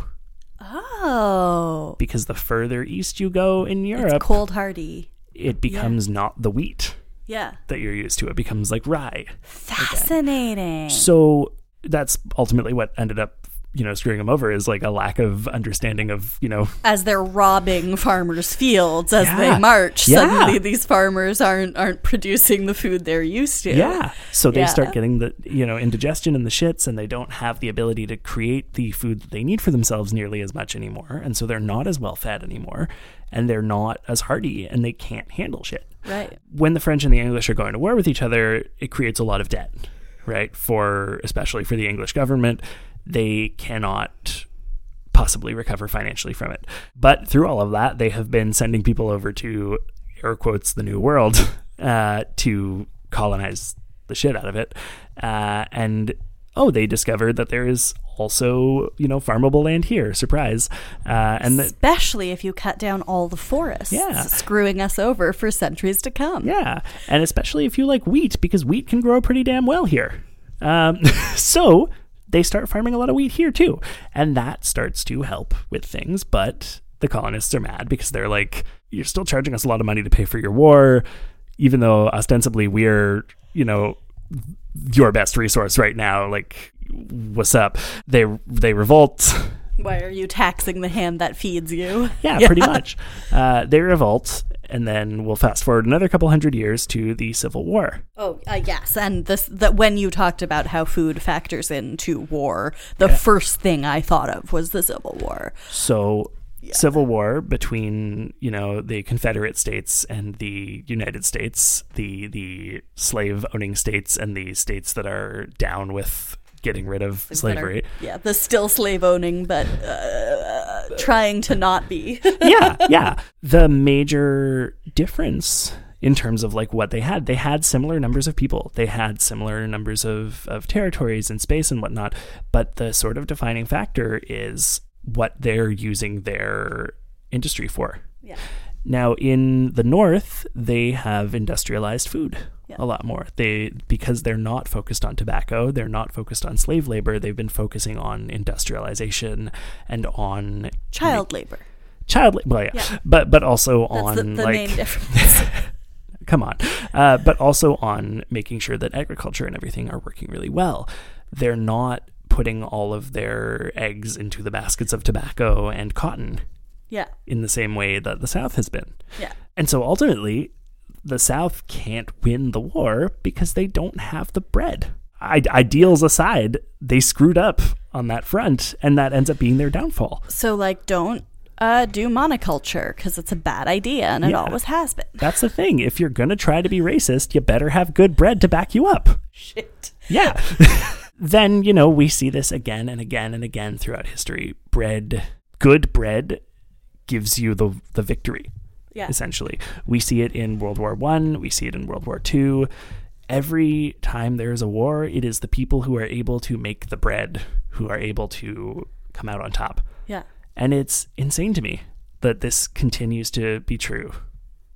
Oh. Because the further east you go in Europe, It's cold hardy. It becomes not the wheat Yeah. that you're used to. It becomes like rye. Fascinating. So that's ultimately what ended up, you know, screwing them over is like a lack of understanding of, you know, as they're robbing farmers' fields as Yeah. they march, Yeah. suddenly these farmers aren't aren't producing the food they're used to. yeah. So they Yeah. start getting the, you know, indigestion and the shits, and they don't have the ability to create the food that they need for themselves nearly as much anymore. And so they're not as well fed anymore, and they're not as hardy, and they can't handle shit. Right. when the French and the English are going to war with each other, it creates a lot of debt, right? For especially for the English government, they cannot possibly recover financially from it. But through all of that, they have been sending people over to air quotes the new world uh, to colonize the shit out of it, uh, and oh, they discovered that there is also you know farmable land here. Surprise! Uh, and that Especially if you cut down all the forests, Yeah. screwing us over for centuries to come. Yeah, and especially if you like wheat, because wheat can grow pretty damn well here. Um, so they start farming a lot of wheat here too, and that starts to help with things. But the colonists are mad because they're like, "You're still charging us a lot of money to pay for your war, even though ostensibly we're, you know." Your best resource right now like what's up? They they revolt. Why are you taxing the hand that feeds you? Yeah, pretty much. Uh, they revolt, and then we'll fast forward another couple hundred years to the Civil War. Oh, uh, yes, and this that when you talked about how food factors into war, the first thing I thought of was the Civil War. So, Civil War between you know the Confederate States and the United States, the the slave owning states and the states that are down with getting rid of slavery. Are- yeah, the still slave owning, but uh, trying to not be. yeah, yeah. The major difference in terms of like what they had, they had similar numbers of people. They had similar numbers of, of territories and space and whatnot. But the sort of defining factor is what they're using their industry for. Yeah. Now in the north, they have industrialized food Yeah. a lot more. They because they're not focused on tobacco, they're not focused on slave labor. They've been focusing on industrialization and on Child labor. child labor. Well, yeah. Yeah. but but also That's on the, the like main difference. come on, uh, but also on making sure that agriculture and everything are working really well. They're not putting all of their eggs into the baskets of tobacco and cotton yeah, in the same way that the South has been. yeah. And so ultimately, the South can't win the war because they don't have the bread. I- ideals aside, they screwed up on that front, and that ends up being their downfall. So, like, don't uh, do monoculture because it's a bad idea and it Yeah. always has been. That's the thing. If you're going to try to be racist, you better have good bread to back you up. Shit. Yeah. then, you know, we see this again and again and again throughout history. Bread, good bread gives you the the victory. Yeah. Essentially. We see it in World War 1, we see it in World War 2. Every time there is a war, it is the people who are able to make the bread who are able to come out on top. Yeah. And it's insane to me that this continues to be true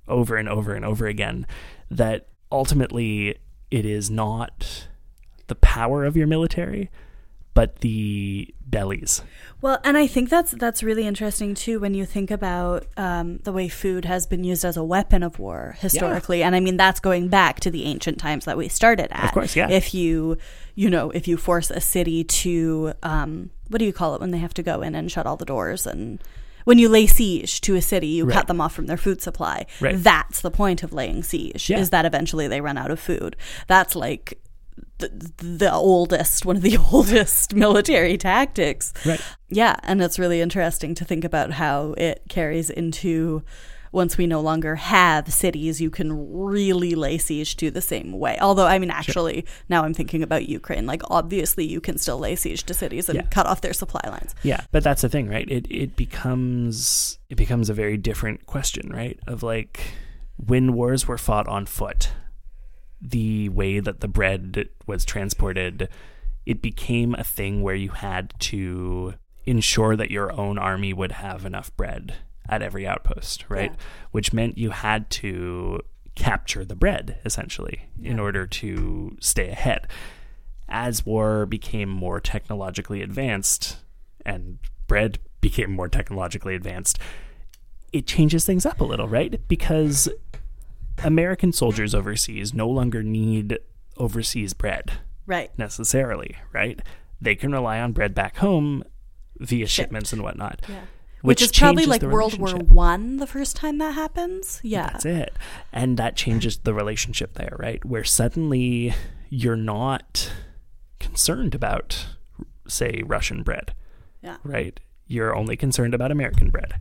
over and over and over again. That ultimately it is not the power of your military, but the bellies. Well, and I think that's that's really interesting too when you think about um, the way food has been used as a weapon of war historically, and I mean that's going back to the ancient times that we started at. Of course, yeah. If you, you know, if you force a city to, um, what do you call it when they have to go in and shut all the doors and when you lay siege to a city, you Right. cut them off from their food supply. Right. That's the point of laying siege. Yeah. Is that eventually they run out of food. That's like the, the oldest, one of the oldest military tactics. Right. Yeah, and it's really interesting to think about how it carries into once we no longer have cities, you can really lay siege to the same way. Although, I mean, actually, now I'm thinking about Ukraine. Like, obviously, you can still lay siege to cities and Yeah. cut off their supply lines. Yeah, but that's the thing, right? It it becomes it becomes a very different question, right? Of like when wars were fought on foot, the way that the bread was transported, it became a thing where you had to ensure that your own army would have enough bread at every outpost, right? Yeah. Which meant you had to capture the bread essentially in order to stay ahead. As war became more technologically advanced and bread became more technologically advanced, it changes things up a little, right? Because American soldiers overseas no longer need overseas bread Right. necessarily, right? They can rely on bread back home via shipments and whatnot. Yeah. Which, is probably like World War. One the first time that happens. Yeah. That's it. And that changes the relationship there, right? Where suddenly you're not concerned about, say, Russian bread, Yeah. right? You're only concerned about American bread.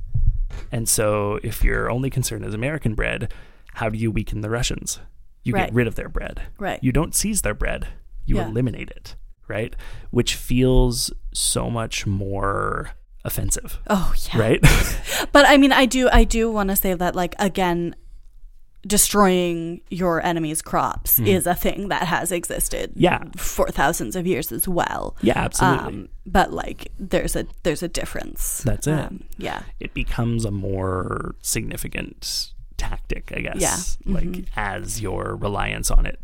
And so if you're only concerned as American bread, how do you weaken the Russians? You Right. get rid of their bread. Right. You don't seize their bread, you Yeah. eliminate it, right? Which feels so much more offensive, Oh yeah. right? But I mean, I do, I do want to say that, like, again, destroying your enemy's crops is a thing that has existed. Yeah. for thousands of years as well. Yeah, absolutely. Um, but like, there's a there's a difference. That's it. Um, yeah. it becomes a more significant tactic, I guess. Yeah. Mm-hmm. Like as your reliance on it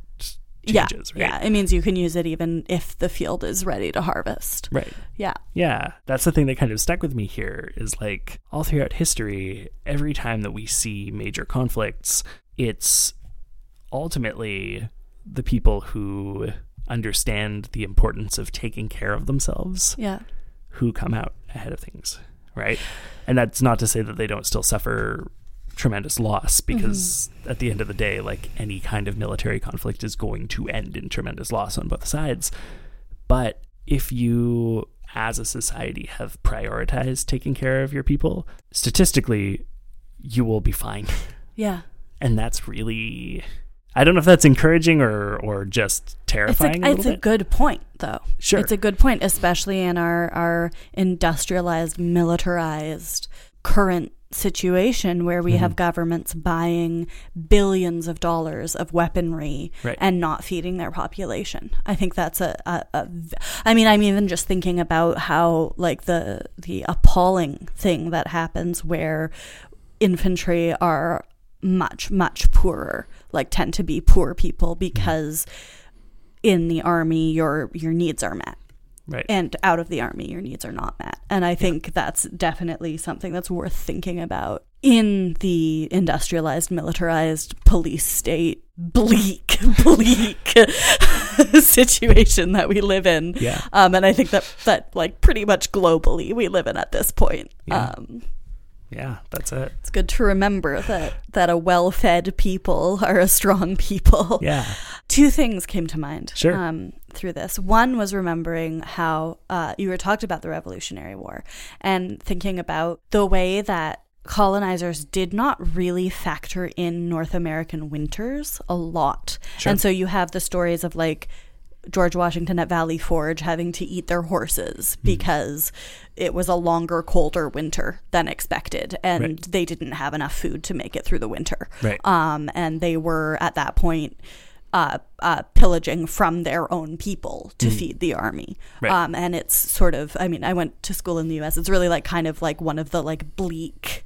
changes, yeah, right? yeah. It means you can use it even if the field is ready to harvest. Right. Yeah. Yeah. That's the thing that kind of stuck with me here is like all throughout history, every time that we see major conflicts, it's ultimately the people who understand the importance of taking care of themselves Yeah. who come out ahead of things, right? And that's not to say that they don't still suffer tremendous loss because mm-hmm. at the end of the day, like any kind of military conflict is going to end in tremendous loss on both sides. But if you, as a society, have prioritized taking care of your people, statistically, you will be fine. Yeah. And that's really. I don't know if that's encouraging or, or just It's a, terrifying. a it's a good point, though. Sure. It's a good point, especially in our, our industrialized, militarized current situation where we Mm-hmm. have governments buying billions of dollars of weaponry Right. and not feeding their population. I think that's a, a, a I mean, I'm even just thinking about how like the the appalling thing that happens where infantry are much much poorer, like tend to be poor people because in the army your your needs are met right. and out of the army your needs are not met and i think that's definitely something that's worth thinking about in the industrialized militarized police state bleak bleak situation that we live in Yeah. um, and i think that that like pretty much globally we live in at this point Yeah. um, yeah, that's it. it's good to remember that that a well-fed people are a strong people Yeah. two things came to mind Sure. um, through this. One was remembering how uh, you were talked about the Revolutionary War and thinking about the way that colonizers did not really factor in North American winters a lot. Sure. And so you have the stories of like George Washington at Valley Forge having to eat their horses Hmm. because it was a longer, colder winter than expected, and Right. they didn't have enough food to make it through the winter. Right. Um, and they were at that point uh, uh, pillaging from their own people to feed the army. Right. Um, and it's sort of, I mean, I went to school in the U.S. It's really like kind of like one of the like bleak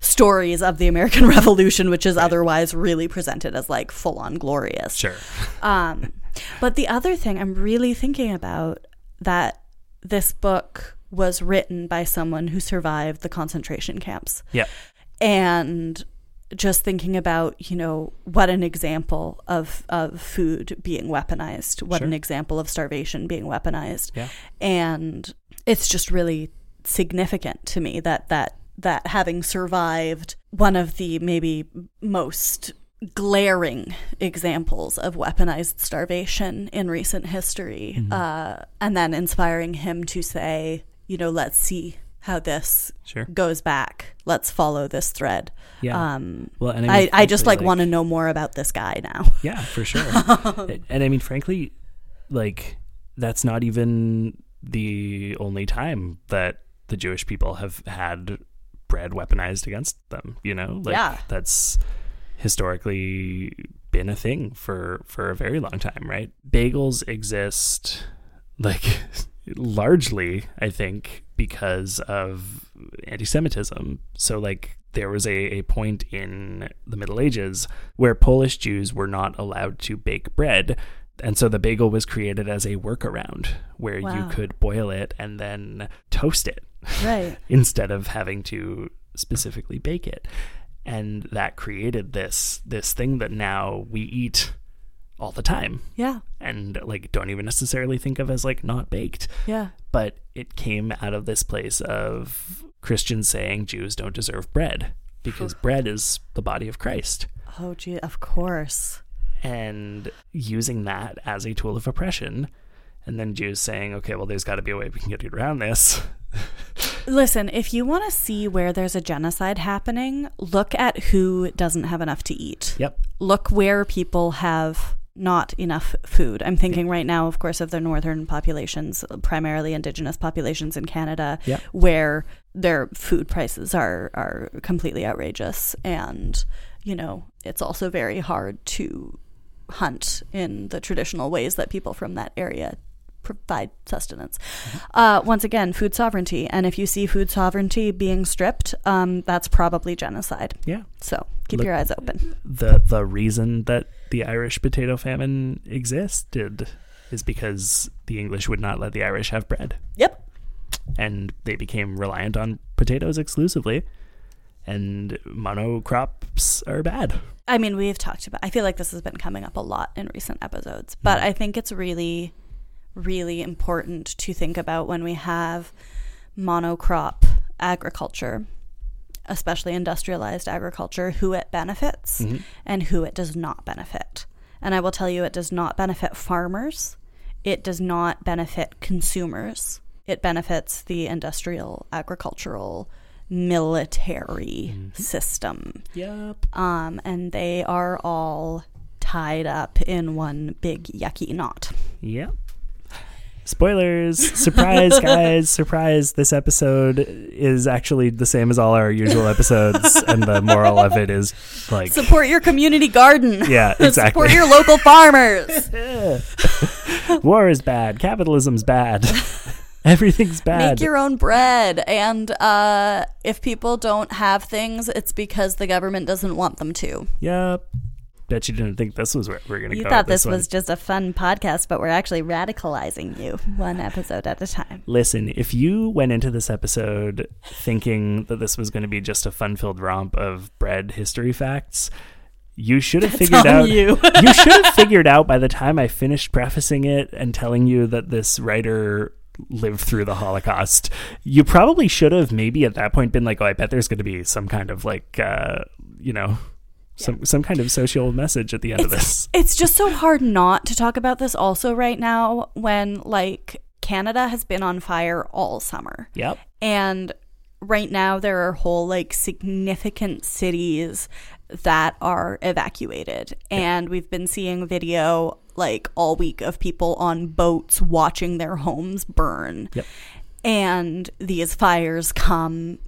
stories of the American Revolution, which is otherwise really presented as like full on glorious. Sure. Um, but the other thing I'm really thinking about that this book was written by someone who survived the concentration camps Yeah. and just thinking about you know what an example of of food being weaponized what an example of starvation being weaponized Yeah. and it's just really significant to me that that that having survived one of the maybe most glaring examples of weaponized starvation in recent history Mm-hmm. uh, and then inspiring him to say you know let's see how this Sure. goes back let's follow this thread Yeah. um Well, and I, mean, I just like frankly, want to know more about this guy now Yeah, for sure. and I mean, frankly, like that's not even the only time that the Jewish people have had bread weaponized against them. You know, like Yeah. that's historically been a thing for for a very long time, right? Bagels exist like largely, I think, because of anti-Semitism. So, like, there was a, a point in the Middle Ages where Polish Jews were not allowed to bake bread. And so the bagel was created as a workaround where you could boil it and then toast it right instead of having to specifically bake it. And that created this this thing that now we eat all the time. Yeah. And like don't even necessarily think of as like not baked. Yeah. But it came out of this place of Christians saying Jews don't deserve bread because bread is the body of Christ. Oh gee of course. And using that as a tool of oppression and then Jews saying okay well there's got to be a way we can get around this. Listen, if you want to see where there's a genocide happening, look at who doesn't have enough to eat. yep. Look where people have not enough food. I'm thinking right now, of course, of the northern populations, primarily indigenous populations in Canada, where their food prices are are completely outrageous, and you know it's also very hard to hunt in the traditional ways that people from that area provide sustenance. Uh, once again, food sovereignty, and if you see food sovereignty being stripped, um, that's probably genocide. yeah So keep Look- your eyes open. the the reason that the Irish potato famine existed is because the English would not let the Irish have bread Yep. and they became reliant on potatoes exclusively and monocrops are bad. I mean, we've talked about. I feel like this has been coming up a lot in recent episodes, hmm. but I think it's really, really important to think about when we have monocrop agriculture, especially industrialized agriculture, who it benefits Mhm. and who it does not benefit. And I will tell you, it does not benefit farmers. It does not benefit consumers. It benefits the industrial, agricultural, military system. Yep. Um, and they are all tied up in one big yucky knot. Yep. Spoilers! Surprise, guys! Surprise! This episode is actually the same as all our usual episodes, and the moral of it is like Support your community garden. Yeah, exactly. Support your local farmers. war is bad, capitalism's bad, everything's bad. Make your own bread. And uh, if people don't have things, it's because the government doesn't want them to. Yep. Bet you didn't think this was where we're gonna You thought this one. was just a fun podcast, but we're actually radicalizing you one episode at a time. Listen, if you went into this episode thinking that this was going to be just a fun-filled romp of bread history facts, you should have That's figured out. you. you should have figured out by the time I finished prefacing it and telling you that this writer lived through the Holocaust. You probably should have maybe at that point been like, "Oh, I bet there's going to be some kind of like, uh, you know." Some some kind of social message at the end of this. It's just so hard not to talk about this also right now when like Canada has been on fire all summer. Yep. And right now there are whole like significant cities that are evacuated. And we've been seeing video like all week of people on boats watching their homes burn. Yep. And these fires come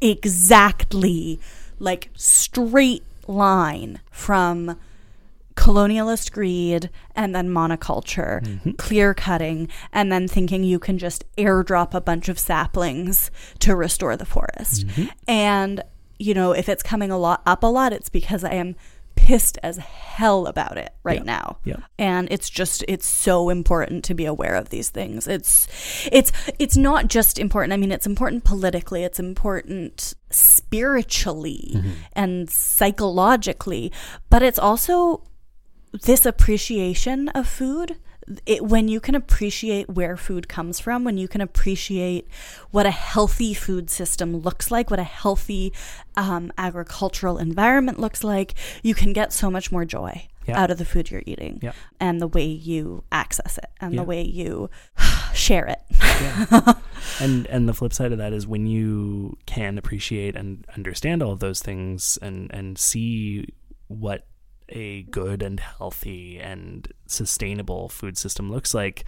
exactly like straight line from colonialist greed and then monoculture, mm-hmm. clear cutting, and then thinking you can just airdrop a bunch of saplings to restore the forest. Mm-hmm. And, you know, if it's coming a lot up a lot, it's because I am pissed as hell about it right Yeah. now. Yeah. And it's just it's so important to be aware of these things. It's it's it's not just important. I mean, it's important politically, it's important spiritually mm-hmm. and psychologically, but it's also this appreciation of food it, when you can appreciate where food comes from when you can appreciate what a healthy food system looks like what a healthy um, agricultural environment looks like you can get so much more joy Yeah. out of the food you're eating Yeah. and the way you access it and Yeah. the way you share it and and the flip side of that is when you can appreciate and understand all of those things and and see what a good and healthy and sustainable food system looks like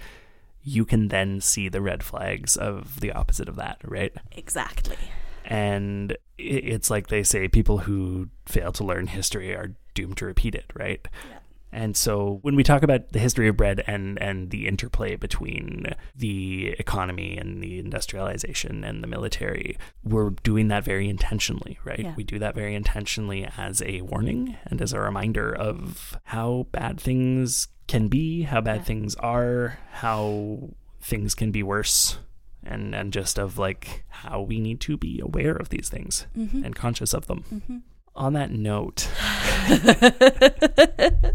you can then see the red flags of the opposite of that right? Exactly. And it's like they say people who fail to learn history are doomed to repeat it right and so when we talk about the history of bread and and the interplay between the economy and the industrialization and the military we're doing that very intentionally right Yeah. we do that very intentionally as a warning and as a reminder of how bad things can be how bad things are how things can be worse and and just of like how we need to be aware of these things Mhm. and conscious of them. Mhm. On that note,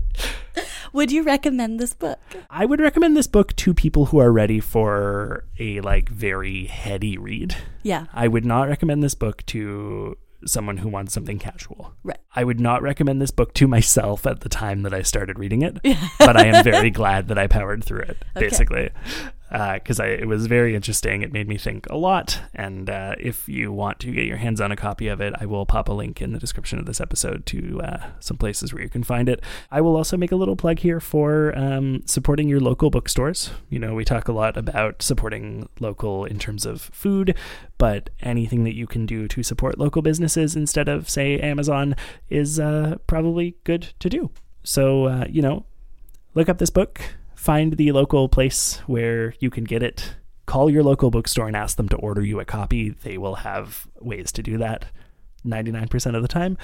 would you recommend this book I would recommend this book to people who are ready for a like very heady read. Yeah. I would not recommend this book to someone who wants something casual. Right. I would not recommend this book to myself at the time that I started reading it, but I am very glad that I powered through it, Okay. basically. Because I it was very interesting. It made me think a lot. And uh, if you want to get your hands on a copy of it, I will pop a link in the description of this episode to uh, some places where you can find it. I will also make a little plug here for um, supporting your local bookstores. You know, we talk a lot about supporting local in terms of food, but anything that you can do to support local businesses instead of, say, Amazon is uh, probably good to do. So, uh, you know, look up this book, find the local place where you can get it, call your local bookstore and ask them to order you a copy. They will have ways to do that 99% of the time.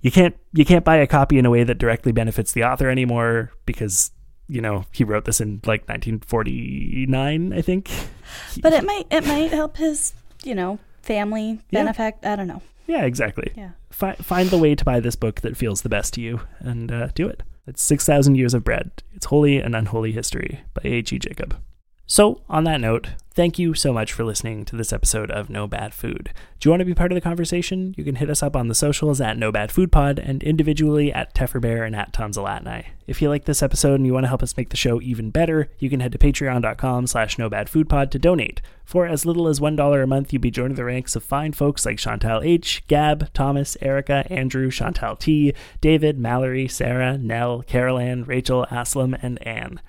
You can't you can't buy a copy in a way that directly benefits the author anymore because you know, he wrote this in like 1949, I think. but it might it might help his you know family Yeah. I don't know. Yeah, exactly. Yeah. Fi- find the way to buy this book that feels the best to you and uh, do it. It's 6,000 Years of Bread. It's Holy and Unholy History by H.E. Jacob. So, on that note, thank you so much for listening to this episode of No Bad Food. Do you want to be part of the conversation? You can hit us up on the socials at No Bad Food Pod and individually at Tefferbear and at Tomzalatnai. If you like this episode and you want to help us make the show even better, you can head to patreon.com slash No Bad Food Pod to donate. For as little as $1 a month, you'd be joining the ranks of fine folks like Chantal H., Gab, Thomas, Erica, Andrew, Chantal T., David, Mallory, Sarah, Nell, Carol Ann, Rachel, Aslam, and Anne.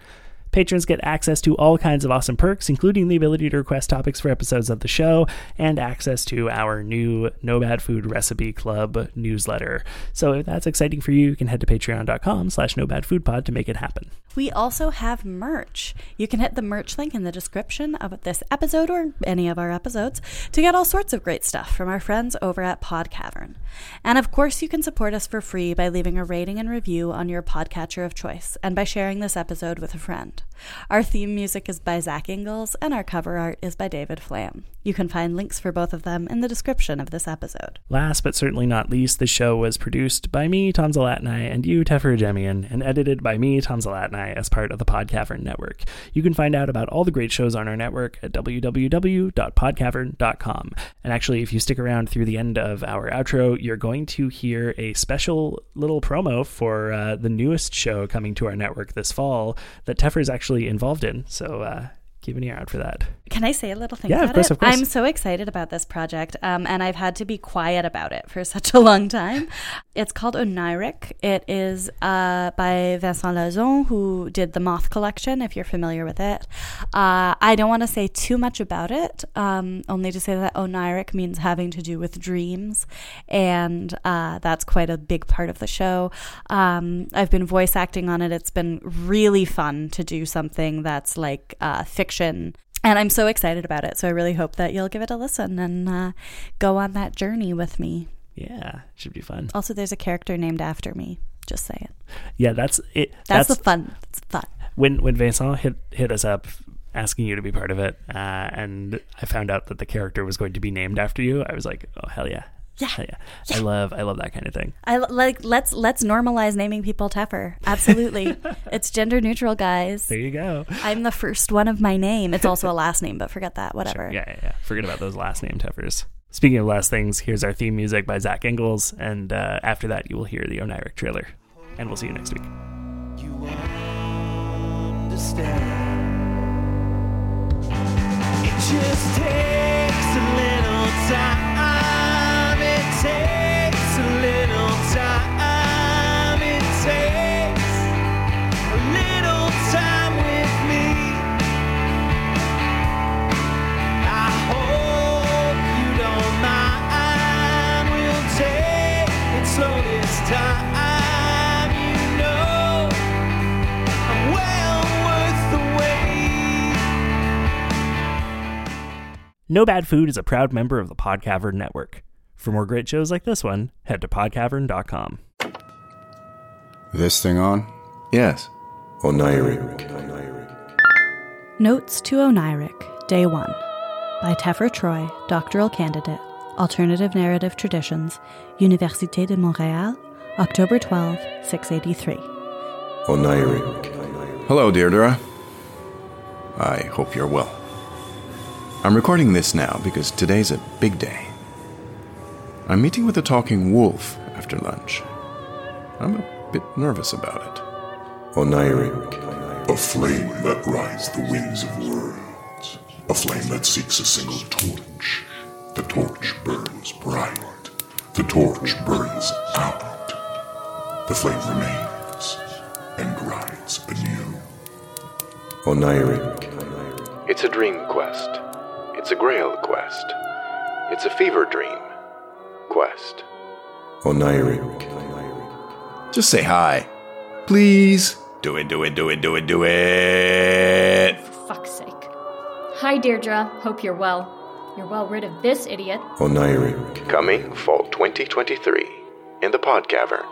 Patrons get access to all kinds of awesome perks, including the ability to request topics for episodes of the show and access to our new No Bad Food Recipe Club newsletter. So if that's exciting for you, you can head to patreon.com slash no bad food pod to make it happen. We also have merch. You can hit the merch link in the description of this episode or any of our episodes to get all sorts of great stuff from our friends over at Podcavern. And of course, you can support us for free by leaving a rating and review on your podcatcher of choice and by sharing this episode with a friend. Our theme music is by Zack Ingles and our cover art is by David Flamm. You can find links for both of them in the description of this episode. Last but certainly not least, the show was produced by me, Tom Zalatnai, and you, Jemian, and edited by me, Tom Zalatnai, as part of the Podcavern Network. You can find out about all the great shows on our network at www.podcavern.com. And actually, if you stick around through the end of our outro, you're going to hear a special little promo for uh, the newest show coming to our network this fall that Teffer is actually involved in. So uh, keep an ear out for that. Can I say a little thing Yeah, of about course, it? of course. I'm so excited about this project, um, and I've had to be quiet about it for such a long time. It's called Oneiric. It is uh, by Vincent Lazon, who did the Moth Collection, if you're familiar with it. Uh, I don't want to say too much about it, um, only to say that Oneiric means having to do with dreams, and uh, that's quite a big part of the show. Um, I've been voice acting on it. It's been really fun to do something that's like uh, fiction and I'm so excited about it. So I really hope that you'll give it a listen and uh, go on that journey with me. Yeah, it should be fun. Also, there's a character named after me. Just saying. Yeah, that's it. That's, the fun. It's fun. when when Vincent hit hit us up asking you to be part of it, uh, and I found out that the character was going to be named after you, I was like, oh hell yeah, Yeah. hell yeah. I love I love that kind of thing. I l- like let's let's normalize naming people Teffer. Absolutely, it's gender neutral, guys. There you go. I'm the first one of my name. It's also a last name, but forget that. Whatever. Yeah, yeah, yeah. Forget about those last name teffers. Speaking of last things, here's our theme music by Zack Ingles, and uh, after that, you will hear the Oneiric trailer. And we'll see you next week. It just takes a little time. No Bad Food is a proud member of the Podcavern Network. For more great shows like this one, head to podcavern.com. This thing on? Yes. Oneiric. Notes to Oneiric, Day 1 by Teffer Troy, doctoral candidate, Alternative Narrative Traditions, Université de Montréal, October 12, 683. Oneiric. Hello, Deirdre. I hope you're well. I'm recording this now because today's a big day. I'm meeting with a talking wolf after lunch. I'm a bit nervous about it. Oneiric. A flame that rides the winds of worlds. A flame that seeks a single torch. The torch burns bright. The torch burns out. The flame remains and rides anew. Oneiric. It's a dream quest. It's a grail quest. It's a fever dream quest. Oh, Oneiric. Just say hi. Please. Do it, do it, do it, do it, do it. For fuck's sake. Hi, Deirdre. Hope you're well. You're well rid of this idiot. Oh, Oneiric. Coming fall 2023 in the Podcavern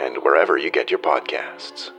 and wherever you get your podcasts.